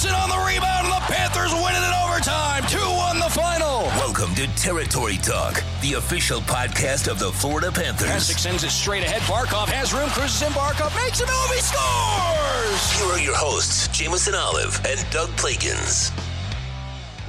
Jamison on the rebound, and the Panthers win it in overtime. 2 1 the final. Welcome to Territory Talk, the official podcast of the Florida Panthers. Pasek sends it straight ahead. Barkov has room, cruises in. Barkov makes a move. He scores! Here are your hosts, Jameson Olive and Doug Plagens.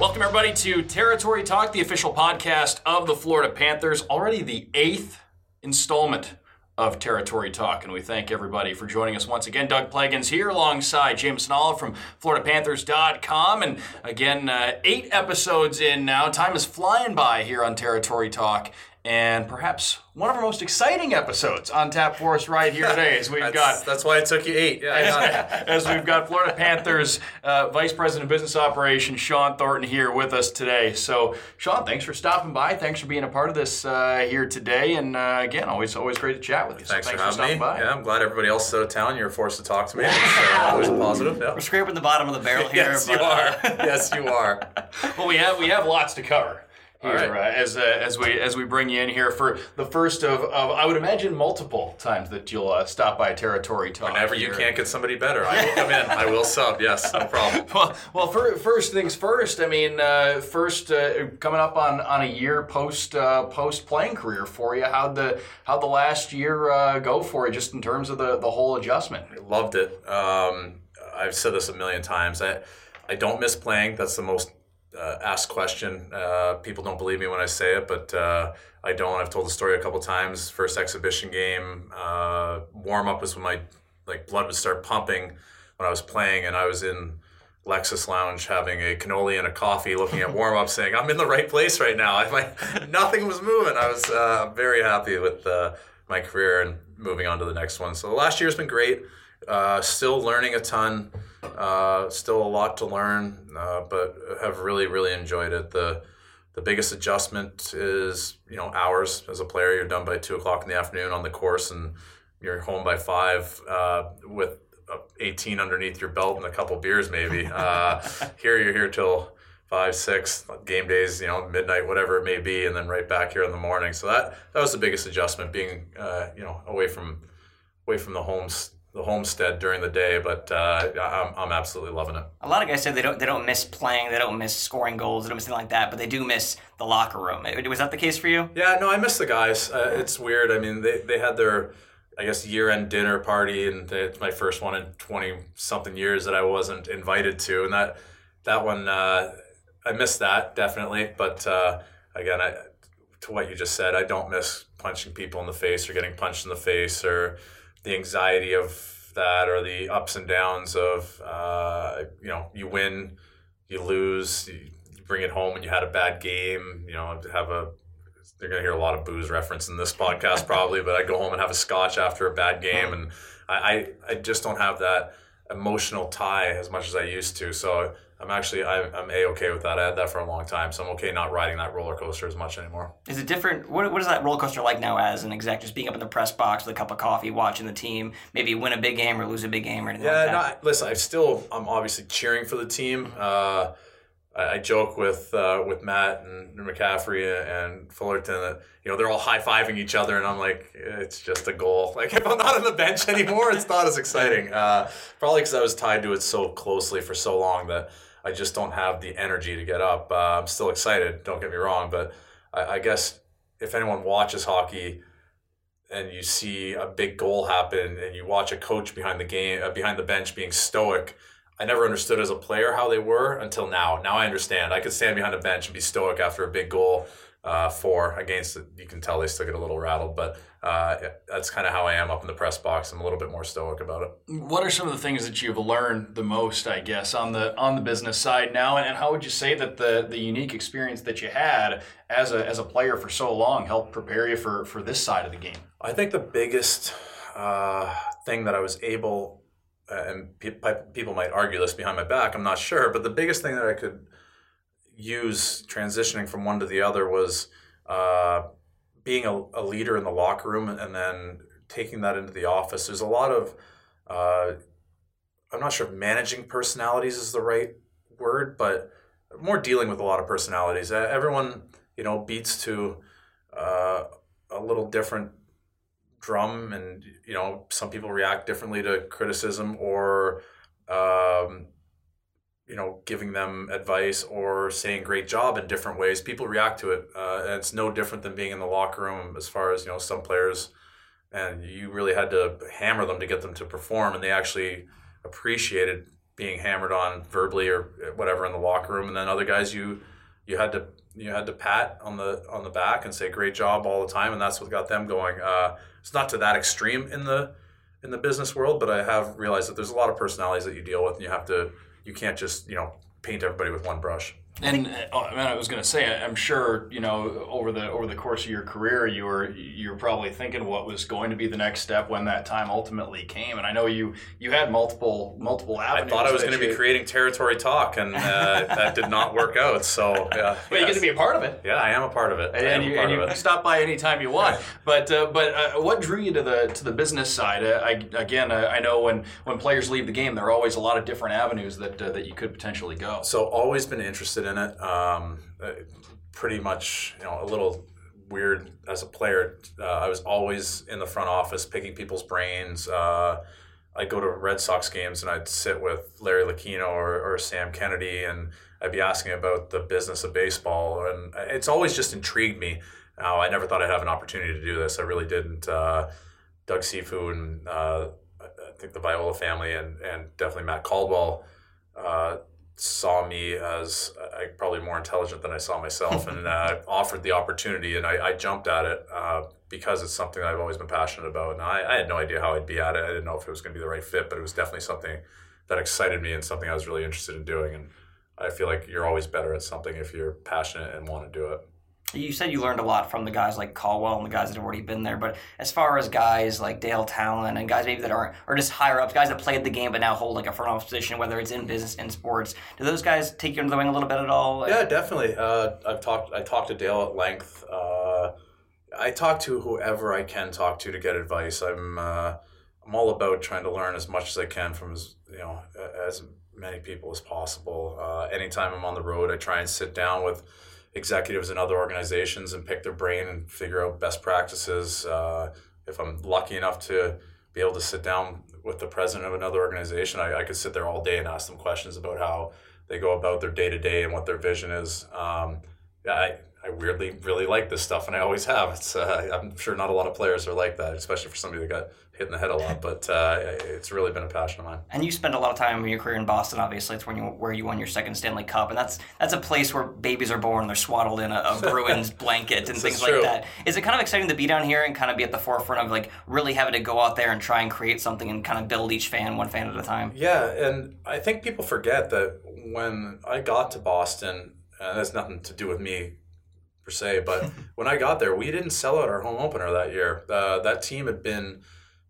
Welcome, everybody, to Territory Talk, the official podcast of the Florida Panthers. Already the eighth installment of Territory Talk, and we thank everybody for joining us once again. Doug Plagens here alongside Jameson Olive from FloridaPanthers.com. And again, uh, eight episodes in now. Time is flying by here on Territory Talk. And perhaps one of our most exciting episodes on tap for us right here today as we've that's, got that's why it took you eight. Yeah, I got it. as we've got Florida Panthers uh, Vice President of Business Operations Shawn Thornton here with us today. So, Shawn, thanks for stopping by. Thanks for being a part of this uh, here today. And uh, again, always always great to chat with you. Thanks, so for having stopping me. by. Yeah, I'm glad everybody else is out of town. You're forced to talk to me. It's uh, always a positive. Yeah. We're scraping the bottom of the barrel here. Yes, but, you uh, are. yes, you are. Well, we have we have lots to cover. Here, All right. uh, as uh, as we as we bring you in here for the first of, of I would imagine multiple times that you'll uh, stop by Territory Talk. Whenever you can't get somebody better, I will come in. I will sub. Yes, no problem. Well, well, fir- first things first. I mean, uh, first uh, coming up on, on a year post uh, post playing career for you. How'd the how'd the last year uh, go for you, just in terms of the, the whole adjustment? Loved it. Um, I've said this a million times. I, I don't miss playing. That's the most uh, asked question. Uh, people don't believe me when I say it, but uh, I don't. I've told the story a couple times. First exhibition game, uh, warm up was when my like blood would start pumping when I was playing, and I was in Lexus Lounge having a cannoli and a coffee, looking at warm up, saying, "I'm in the right place right now." I, my, nothing was moving. I was uh, very happy with uh, my career and moving on to the next one. So the last year's been great. Uh, still learning a ton. Uh, still a lot to learn, uh, but have really, really enjoyed it. the The biggest adjustment is you know hours as a player. You're done by two o'clock in the afternoon on the course, and you're home by five uh, with uh, 18 underneath your belt and a couple beers maybe. Uh, here you're here till five, six game days, you know, midnight, whatever it may be, and then right back here in the morning. So that that was the biggest adjustment, being uh, you know away from away from the homes the homestead during the day. But uh, I'm I'm absolutely loving it. A lot of guys say they don't they don't miss playing, they don't miss scoring goals, they don't miss anything like that, but they do miss the locker room. Was that the case for you? Yeah, no, I miss the guys. Uh, it's weird. I mean, they, they had their, I guess, year end dinner party, and it's my first one in twenty something years that I wasn't invited to, and that that one uh, I missed that definitely. But uh, again, I to what you just said, I don't miss punching people in the face or getting punched in the face or the anxiety of that or the ups and downs of uh, you know you win, you lose, you bring it home and you had a bad game. You know, have a they're gonna hear a lot of booze reference in this podcast probably, but I go home and have a scotch after a bad game, and I I, I just don't have that emotional tie as much as I used to. So I'm actually I'm, I'm a okay with that. I had that for a long time, so I'm okay not riding that roller coaster as much anymore. Is it different? What, what is that roller coaster like now as an exec? Just being up in the press box with a cup of coffee, watching the team, maybe win a big game or lose a big game or anything Yeah, like no, that? I, listen, I still I'm obviously cheering for the team. Uh, I, I joke with uh, with Matt and McCaffrey and Fullerton that you know they're all high fiving each other, and I'm like, it's just a goal. Like if I'm not on the bench anymore, it's not as exciting. Uh, probably because I was tied to it so closely for so long that I just don't have the energy to get up. Uh, I'm still excited. Don't get me wrong, but I, I guess if anyone watches hockey and you see a big goal happen and you watch a coach behind the game uh, behind the bench being stoic i never understood as a player how they were until now now i understand i could stand behind a bench and be stoic after a big goal uh, for against it you can tell they still get a little rattled but uh, that's kind of how i am up in the press box. I'm a little bit more stoic about it. What are some of the things that you've learned the most, I guess, on the on the business side now, and, and how would you say that the the unique experience that you had as a as a player for so long helped prepare you for for this side of the game? I think the biggest uh, thing that I was able, uh, and pe- pe- people might argue this behind my back, I'm not sure, but the biggest thing that I could use transitioning from one to the other was uh, being a, a leader in the locker room and then taking that into the office. There's a lot of, uh, I'm not sure if managing personalities is the right word, but more dealing with a lot of personalities. Everyone, you know, beats to uh, a little different drum and you know some people react differently to criticism or um, you know, giving them advice or saying great job in different ways, people react to it. Uh, and it's no different than being in the locker room as far as, you know, some players and you really had to hammer them to get them to perform and they actually appreciated being hammered on verbally or whatever in the locker room and then other guys you you had to you had to pat on the on the back and say great job all the time and that's what got them going uh, it's not to that extreme in the in the business world but i have realized that there's a lot of personalities that you deal with and you have to you can't just you know paint everybody with one brush And uh, oh, I, was going to say, I'm sure you know over the over the course of your career, you were you were probably thinking what was going to be the next step when that time ultimately came. And I know you you had multiple multiple avenues. i thought i was going to be creating territory talk and uh, that did not work out so yeah But you get to be a part of it. yeah i am a part of it I am And you, and you it. stop by anytime you want. But uh, but uh, what drew you to the to the business side? Uh, I, again, uh, I know when, when players leave the game, there are always a lot of different avenues that uh, that you could potentially go. So always been interested in it. Um, uh, pretty much, you know, a little weird as a player. Uh, I was always in the front office picking people's brains. Uh, I'd go to Red Sox games and I'd sit with Larry Lucchino or, or Sam Kennedy and I'd be asking about the business of baseball. And it's always just intrigued me. Now, I never thought I'd have an opportunity to do this. I really didn't. Uh, Doug Cifu and uh, I I think the Viola family and, and definitely Matt Caldwell uh, saw me as uh, probably more intelligent than I saw myself and uh, offered the opportunity and I, I jumped at it uh, because it's something I've always been passionate about and I, I had no idea how I'd be at it. I didn't know if it was going to be the right fit, but it was definitely something that excited me and something I was really interested in doing. And I feel like you're always better at something if you're passionate and want to do it. You said you learned a lot from the guys like Caldwell and the guys that have already been there, but as far as guys like Dale Tallon and guys maybe that aren't, or just higher ups, guys that played the game but now hold like a front office position, whether it's in business in sports, do those guys take you under the wing a little bit at all? Yeah, definitely. Uh, I've talked. I talked to Dale at length. Uh, I talk to whoever I can talk to to get advice. I'm uh, I'm all about trying to learn as much as I can from as you know as many people as possible. Uh, anytime I'm on the road, I try and sit down with executives in other organizations and pick their brain and figure out best practices. Uh, if I'm lucky enough to be able to sit down with the president of another organization, I, I could sit there all day and ask them questions about how they go about their day to day and what their vision is. Um, I, I weirdly really like this stuff, and I always have. It's uh, I'm sure not a lot of players are like that, especially for somebody that got hit in the head a lot. But uh, it's really been a passion of mine. And you spent a lot of time in your career in Boston. Obviously, it's when you where you won your second Stanley Cup, and that's that's a place where babies are born. They're swaddled in a, a Bruins blanket and things like that. Is it kind of exciting to be down here and kind of be at the forefront of like really having to go out there and try and create something and kind of build each fan one fan at a time? Yeah, and I think people forget that when I got to Boston, and that's nothing to do with me per se, but when I got there, we didn't sell out our home opener that year. Uh, that team had been,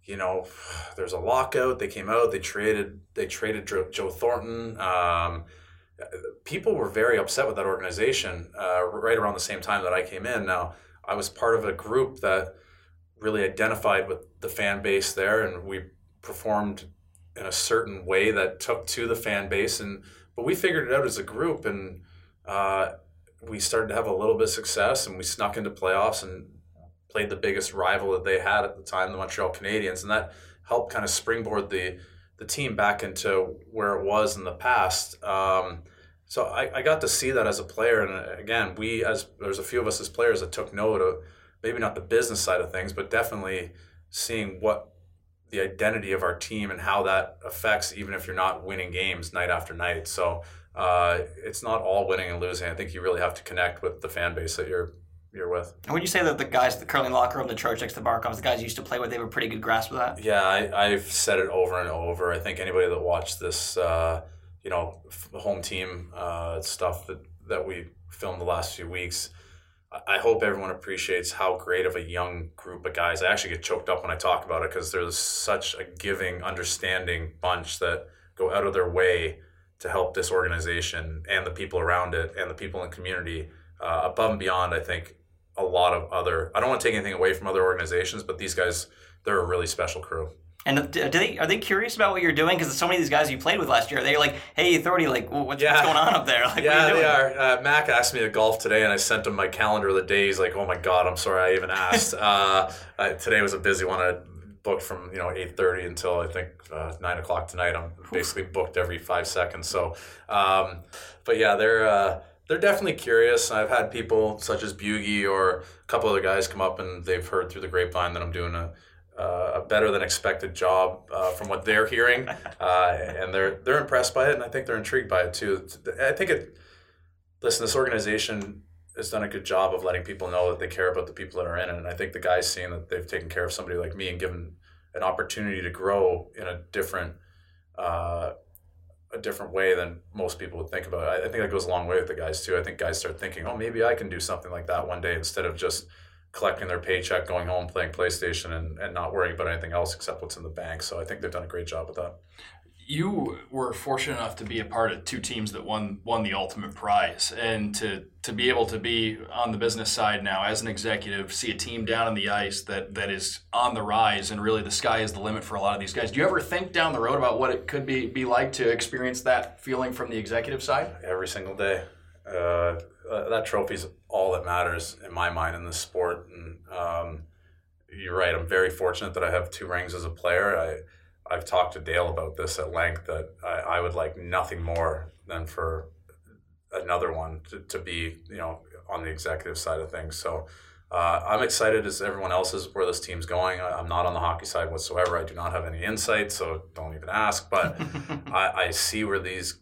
you know, there's a lockout. They came out. They traded. They traded Joe, Joe Thornton. Um, people were very upset with that organization uh, right around the same time that I came in. Now, I was part of a group that really identified with the fan base there, and we performed in a certain way that took to the fan base. And but we figured it out as a group, and uh, we started to have a little bit of success, and we snuck into playoffs and played the biggest rival that they had at the time, the Montreal Canadiens, and that helped kind of springboard the the team back into where it was in the past. Um, so I, I got to see that as a player, and again, we as there's a few of us as players that took note of maybe not the business side of things, but definitely seeing what the identity of our team and how that affects even if you're not winning games night after night. So uh, it's not all winning and losing. I think you really have to connect with the fan base that you're you're with. And would you say that the guys that currently in the locker room, the Trochecks, the Barkovs, the guys you used to play with, they have a pretty good grasp of that? Yeah, I, I've said it over and over. I think anybody that watched this, uh, you know, f- home team uh, stuff that, that we filmed the last few weeks, I- I hope everyone appreciates how great of a young group of guys. I actually get choked up when I talk about it because there's such a giving, understanding bunch that go out of their way to help this organization and the people around it and the people in the community uh, above and beyond. I think a lot of other. I don't want to take anything away from other organizations, but these guys, they're a really special crew. And do they are they curious about what you're doing? Because so many of these guys you played with last year, they're like, "Hey, authority, like, what's, what's going on up there? Like, yeah, are they are. Uh, Mac asked me to golf today, and I sent him my calendar of the day. He's like, "Oh my god, I'm sorry I even asked." uh, uh, today was a busy one. I booked from you know eight thirty until I think uh, nine o'clock tonight. I'm basically booked every five seconds. So, um, but yeah, they're uh, they're definitely curious. I've had people such as Bugie or a couple other guys come up and they've heard through the grapevine that I'm doing a uh, a better than expected job uh, from what they're hearing, uh, and they're they're impressed by it, and I think they're intrigued by it too. I think it. Listen, this organization has done a good job of letting people know that they care about the people that are in it, and I think the guys seeing that they've taken care of somebody like me and given an opportunity to grow in a different. Uh, a different way than most people would think about it. I, think that goes a long way with the guys too. I think guys start thinking, "Oh, maybe I can do something like that one day," instead of just collecting their paycheck, going home, playing PlayStation, and, and not worrying about anything else except what's in the bank. So I think they've done a great job with that. You were fortunate enough to be a part of two teams that won won the ultimate prize, and to to be able to be on the business side now as an executive, see a team down on the ice that that is on the rise, and really the sky is the limit for a lot of these guys. Do you ever think down the road about what it could be be like to experience that feeling from the executive side? Every single day. Uh, uh, that trophy's all that matters in my mind in this sport. And um, you're right. I'm very fortunate that I have two rings as a player. I I've talked to Dale about this at length that I, I would like nothing more than for another one to, to be you know on the executive side of things. So. Uh, I'm excited as everyone else is where this team's going. I, am not on the hockey side whatsoever. I do not have any insight, so don't even ask. But I, I see where these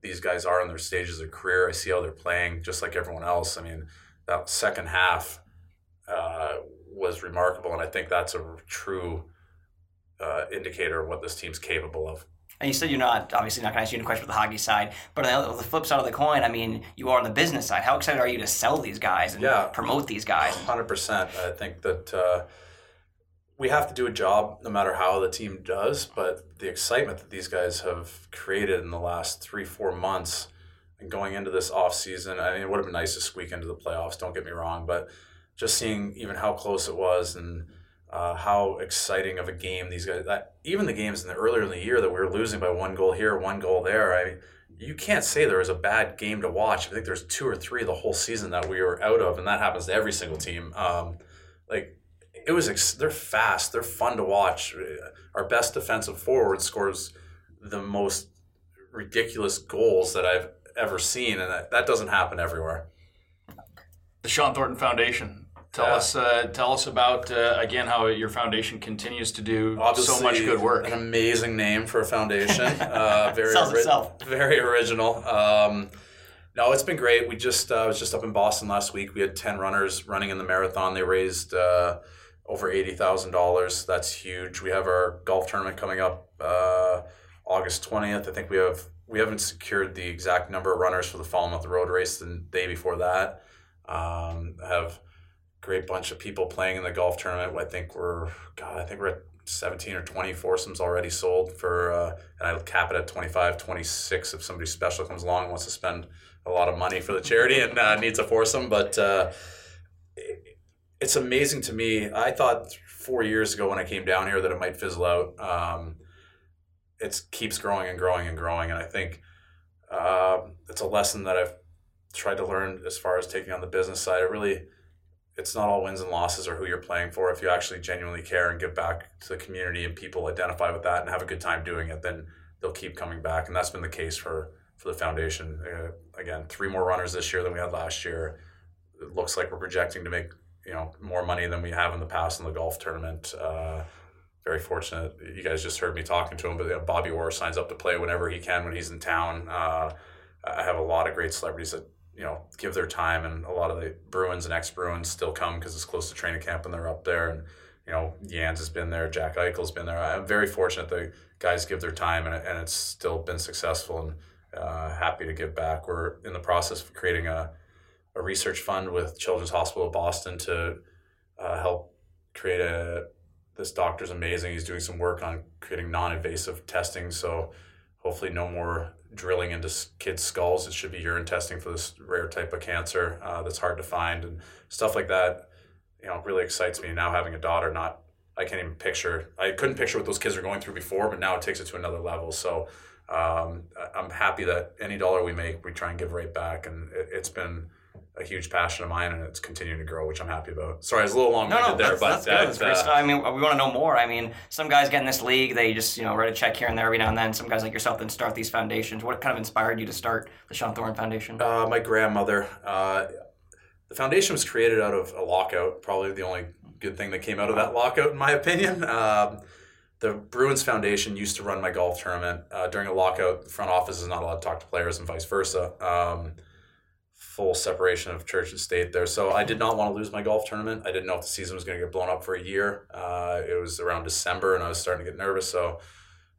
these guys are in their stages of career. I see how they're playing, just like everyone else. I mean, that second half uh, was remarkable, and I think that's a true uh, indicator of what this team's capable of. And you said you're not obviously not going to ask you any question about the hockey side, but on the flip side of the coin, I mean, you are on the business side. How excited are you to sell these guys and yeah, promote these guys? Hundred percent. I think that. Uh, we have to do a job no matter how the team does, but the excitement that these guys have created in the last three, four months and going into this off season, I mean, it would have been nice to squeak into the playoffs, don't get me wrong, but just seeing even how close it was and uh, how exciting of a game these guys, that, even the games in the earlier in the year that we were losing by one goal here, one goal there, I you can't say there was a bad game to watch. I think there's two or three the whole season that we were out of, and that happens to every single team. Um, like it was ex- they're fast, they're fun to watch. Our best defensive forward scores the most ridiculous goals that I've ever seen, and that, that doesn't happen everywhere. The Shawn Thornton Foundation. Tell yeah. us, uh, tell us about uh, again how your foundation continues to do Obviously, so much good work. An amazing name for a foundation. Uh, very Sells ori- Very original. Um, no, it's been great. We just uh, I was just up in Boston last week. We had ten runners running in the marathon. They raised uh, over eighty thousand dollars. That's huge. We have our golf tournament coming up uh, August twentieth. I think we have we haven't secured the exact number of runners for the Falmouth Road Race the day before that. Um, have a great bunch of people playing in the golf tournament. I think we're God. I think we're at 17 or 20 foursomes already sold for uh, and i cap it at 25 26 if somebody special comes along and wants to spend a lot of money for the charity and uh, needs a foursome but uh, it's amazing to me. I thought four years ago when I came down here that it might fizzle out. Um, it keeps growing and growing and growing, and I think uh, it's a lesson that I've tried to learn as far as taking on the business side. It really, it's not all wins and losses or who you're playing for. If you actually genuinely care and give back to the community and people identify with that and have a good time doing it, then they'll keep coming back, and that's been the case for for the foundation. Uh, again, three more runners this year than we had last year. It looks like we're projecting to make you know more money than we have in the past in the golf tournament. Uh, very fortunate. You guys just heard me talking to him, but you know, Bobby Orr signs up to play whenever he can when he's in town. Uh, I have a lot of great celebrities that you know give their time, and a lot of the Bruins and ex Bruins still come because it's close to training camp and they're up there. And you know, Yans has been there, Jack Eichel's been there. I'm very fortunate the guys give their time, and, and it's still been successful. And uh, happy to give back. We're in the process of creating a a research fund with Children's Hospital of Boston to uh, help create a. This doctor's amazing. He's doing some work on creating non-invasive testing. So hopefully, no more drilling into kids' skulls. It should be urine testing for this rare type of cancer uh, that's hard to find and stuff like that. You know, really excites me now having a daughter. Not I can't even picture. I couldn't picture what those kids are going through before, but now it takes it to another level. So um, I'm happy that any dollar we make, we try and give right back, and it, has been a huge passion of mine, and it's continuing to grow, which I'm happy about. Sorry, I was a little long No, winded no, there, that's, but that's good. That's uh. I mean, we want to know more. I mean, some guys get in this league, they just, you know, write a check here and there every now and then. Some guys like yourself then start these foundations. What kind of inspired you to start the Shawn Thorne Foundation? Uh, my grandmother. Uh, the foundation was created out of a lockout. Probably the only good thing that came out of that lockout, in my opinion. Um, the Bruins Foundation used to run my golf tournament. Uh, during a lockout, the front office is not allowed to talk to players and vice versa. Um, full separation of church and state there. So I did not want to lose my golf tournament. I didn't know if the season was going to get blown up for a year. Uh, it was around December, and I was starting to get nervous. So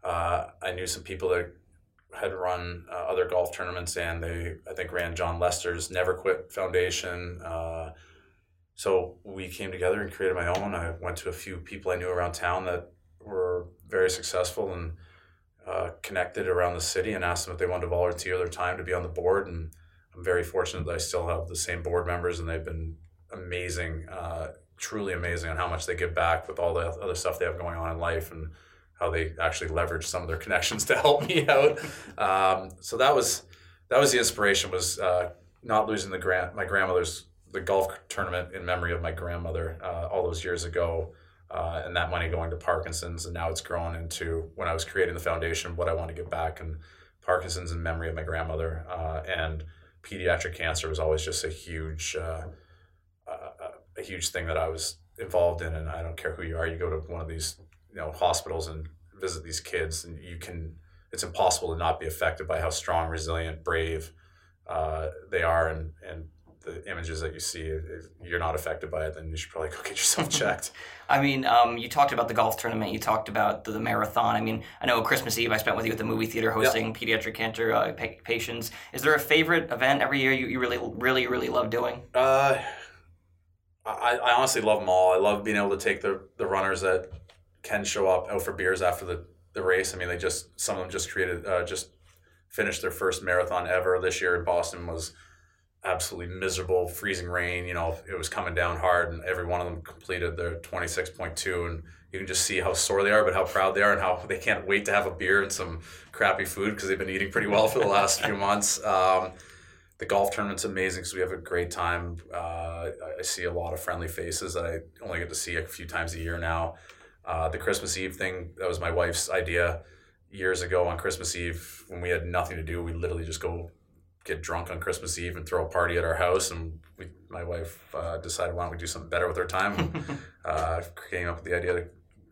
uh, I knew some people that had run uh, other golf tournaments, and they I think ran Jon Lester's Never Quit Foundation. Uh, so we came together and created my own. I went to a few people I knew around town that were very successful and uh, connected around the city, and asked them if they wanted to volunteer their time to be on the board. And I'm very fortunate that I still have the same board members, and they've been amazing, uh, truly amazing on how much they give back with all the other stuff they have going on in life and how they actually leverage some of their connections to help me out. Um, so that was that was the inspiration was uh, not losing the grand my grandmother's the golf tournament in memory of my grandmother uh, all those years ago. Uh, and that money going to Parkinson's, and now it's grown into when I was creating the foundation, what I want to give back, and Parkinson's in memory of my grandmother, uh, and pediatric cancer was always just a huge, uh, uh, a huge thing that I was involved in. And I don't care who you are, you go to one of these, you know, hospitals and visit these kids, and you can. It's impossible to not be affected by how strong, resilient, brave uh, they are, and and the images that you see. If you're not affected by it, then you should probably go get yourself checked. I mean, um, you talked about the golf tournament. You talked about the, the, marathon. I mean, I know Christmas Eve I spent with you at the movie theater hosting yep. pediatric cancer uh, pa- patients. Is there a favorite event every year you, you really, really, really love doing? Uh, I, I honestly love them all. I love being able to take the, the runners that can show up out for beers after the, the race. I mean, they just some of them just created uh, just finished their first marathon ever this year in Boston was absolutely miserable, freezing rain. You know, it was coming down hard, and every one of them completed their 26.2. And you can just see how sore they are, but how proud they are, and how they can't wait to have a beer and some crappy food because they've been eating pretty well for the last few months. Um, the golf tournament's amazing because we have a great time. Uh, I see a lot of friendly faces that I only get to see a few times a year now. Uh, the Christmas Eve thing, that was my wife's idea years ago on Christmas Eve when we had nothing to do. We literally just go get drunk on Christmas Eve and throw a party at our house. And we, my wife uh, decided, why don't we do something better with our time? uh, came up with the idea to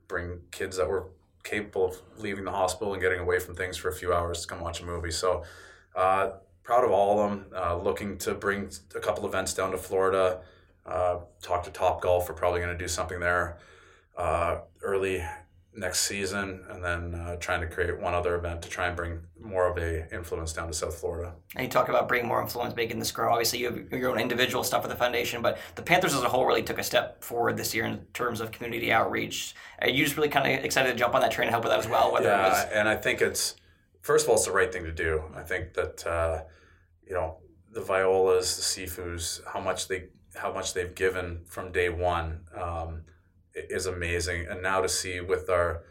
bring kids that were capable of leaving the hospital and getting away from things for a few hours to come watch a movie. So uh, proud of all of them. Uh, looking to bring a couple events down to Florida. Uh, talk to Top Golf. We're probably going to do something there uh, early next season, and then uh, trying to create one other event to try and bring more of a influence down to South Florida. And you talk about bringing more influence, making this grow. Obviously, you have your own individual stuff with the foundation, but the Panthers as a whole really took a step forward this year in terms of community outreach. Are you just really kind of excited to jump on that train and help with that as well? Whether yeah, was... and I think it's first of all, it's the right thing to do. I think that uh, you know the Violas, the Cifus, how much they how much they've given from day one. Um, is amazing. And now to see with our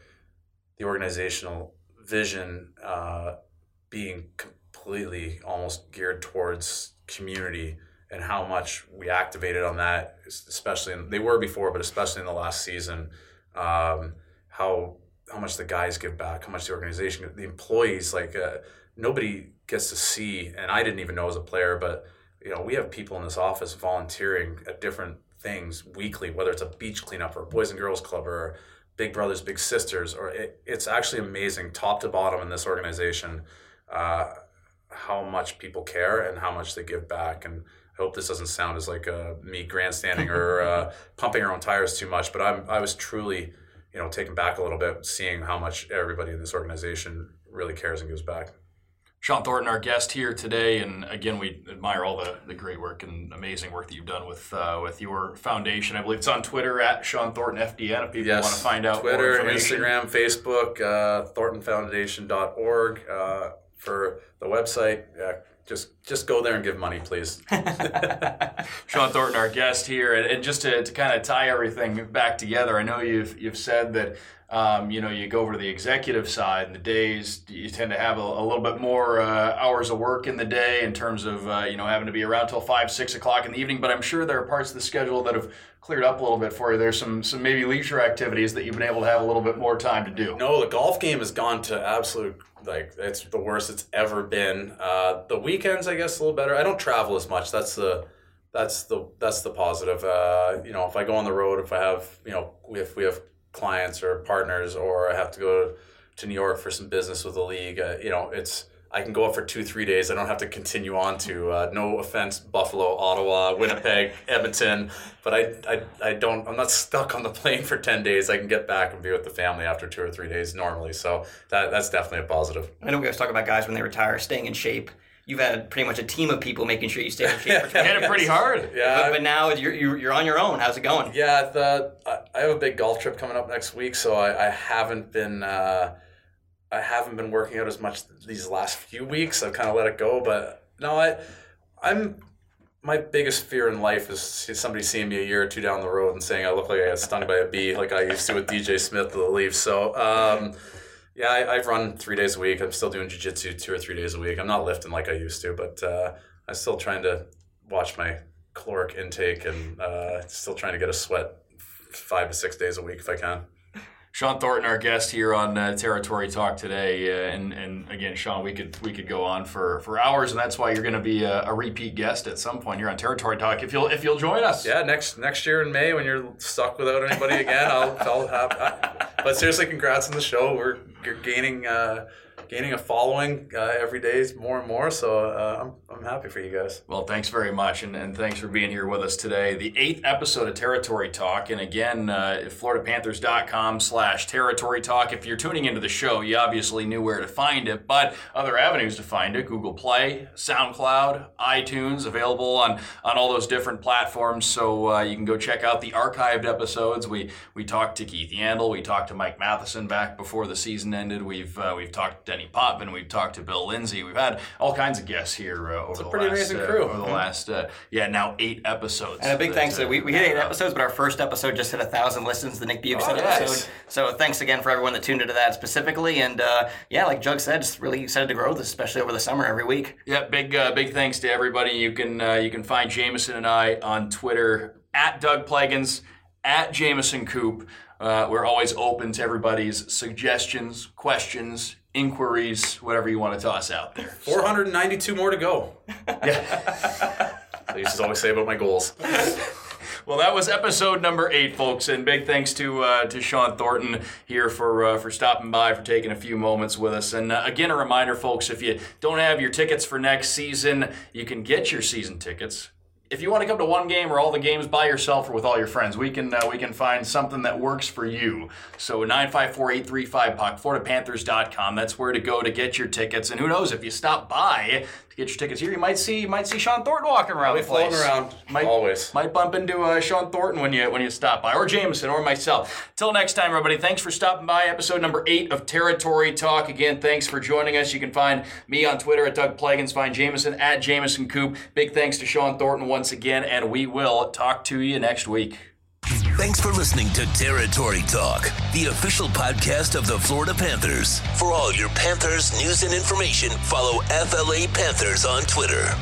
the organizational vision uh, being completely almost geared towards community and how much we activated on that, especially in, they were before, but especially in the last season, um, how how much the guys give back, how much the organization, the employees, like uh, nobody gets to see, and I didn't even know as a player, but you know we have people in this office volunteering at different things weekly, whether it's a beach cleanup or a boys and girls club or big brothers, big sisters, or it, it's actually amazing top to bottom in this organization uh, how much people care and how much they give back. And I hope this doesn't sound as like uh, me grandstanding or uh, pumping our own tires too much, but I'm I was truly you know taken back a little bit seeing how much everybody in this organization really cares and gives back. Shawn Thornton, our guest here today, and again, we admire all the, the great work and amazing work that you've done with uh, with your foundation. I believe it's on Twitter at Shawn Thornton FDN. If people yes. want to find out Twitter, more Instagram, Facebook, uh, ThorntonFoundation.org uh, for the website. Uh, just just go there and give money, please. Shawn Thornton, our guest here, and, and just to, to kind of tie everything back together, I know you've you've said that um, you know you go over to the executive side, and the days you tend to have a, a little bit more uh, hours of work in the day in terms of uh, you know having to be around till five six o'clock in the evening. But I'm sure there are parts of the schedule that have cleared up a little bit for you. There's some some maybe leisure activities that you've been able to have a little bit more time to do. No, the golf game has gone to absolute like it's the worst it's ever been. Uh, the weekends, I guess, a little better. I don't travel as much. That's the that's the that's the positive. Uh, you know, if I go on the road, if I have you know if we have clients or partners, or I have to go to New York for some business with the league, uh, you know, it's I can go up for two three days. I don't have to continue on to uh, no offense, Buffalo, Ottawa, Winnipeg, Edmonton, but I, I I don't I'm not stuck on the plane for ten days. I can get back and be with the family after two or three days normally. So that that's definitely a positive. I know we always talk about guys when they retire staying in shape. You've had pretty much a team of people making sure you stay in shape. For You had it pretty hard. Yeah, but, but now you're, you're you're on your own. How's it going? Yeah, the I- I have a big golf trip coming up next week, so I, I haven't been uh, I haven't been working out as much these last few weeks. I've kind of let it go, but no, I I'm my biggest fear in life is somebody seeing me a year or two down the road and saying I look like I got stung by a bee, like I used to with DJ Smith of the Leafs. So. Um, yeah, I, I run three days a week. I'm still doing jujitsu two or three days a week. I'm not lifting like I used to, but uh, I'm still trying to watch my caloric intake and uh, still trying to get a sweat five to six days a week if I can. Shawn Thornton, our guest here on uh, Territory Talk today, uh, and and again, Shawn, we could we could go on for, for hours, and that's why you're going to be a, a repeat guest at some point here on Territory Talk if you'll if you'll join us. Yeah, next next year in May when you're stuck without anybody again, I'll, I'll have. I, but seriously, congrats on the show. We're you're gaining uh, gaining a following uh, every day more and more. So uh, I'm I'm happy for you guys. Well, thanks very much, and, and thanks for being here with us today. The eighth episode of Territory Talk, and again, uh, FloridaPanthers.com slash Territory Talk. If you're tuning into the show, you obviously knew where to find it, but other avenues to find it: Google Play, SoundCloud, iTunes, available on on all those different platforms. So uh, you can go check out the archived episodes. We we talked to Keith Yandle, we talked to Mike Matheson back before the season ended. We've uh, we've talked to Denny Potvin, we've talked to Bill Lindsay. We've had all kinds of guests here uh, over a the pretty last, amazing uh, crew. over the last uh, yeah now eight episodes. And a big that, thanks uh, to we, we hit eight uh, episodes, but our first episode just hit a thousand listens. The Nick Bukes Oh, episode. nice. So thanks again for everyone that tuned into that specifically. And uh, yeah, like Jug said, just really excited to grow this, especially over the summer every week. Yeah, big uh, big thanks to everybody. You can uh, you can find Jameson and I on Twitter at Doug Plagens, at Jameson Coop. Uh, we're always open to everybody's suggestions, questions, inquiries, whatever you want to toss out there. 492 more to go. Yeah. I used to always say about my goals. Well, that was episode number eight, folks, and big thanks to uh, to Shawn Thornton here for uh, for stopping by, for taking a few moments with us. And uh, again, a reminder, folks, if you don't have your tickets for next season, you can get your season tickets. If you want to come to one game or all the games by yourself or with all your friends, we can uh, we can find something that works for you. So 954-835 puck, FloridaPanthers.com. That's where to go to get your tickets. And who knows if you stop by to get your tickets here, you might see you might see Shawn Thornton walking around I'll be the place. floating around, Might, always. might bump into uh, Shawn Thornton when you when you stop by, or Jameson, or myself. Till next time, everybody. Thanks for stopping by. Episode number eight of Territory Talk. Again, thanks for joining us. You can find me on Twitter at Doug Plagens. Find Jameson at Jameson Coop. Big thanks to Shawn Thornton once again, and we will talk to you next week. Thanks for listening to Territory Talk, the official podcast of the Florida Panthers. For all your Panthers news and information, follow FLA Panthers on Twitter.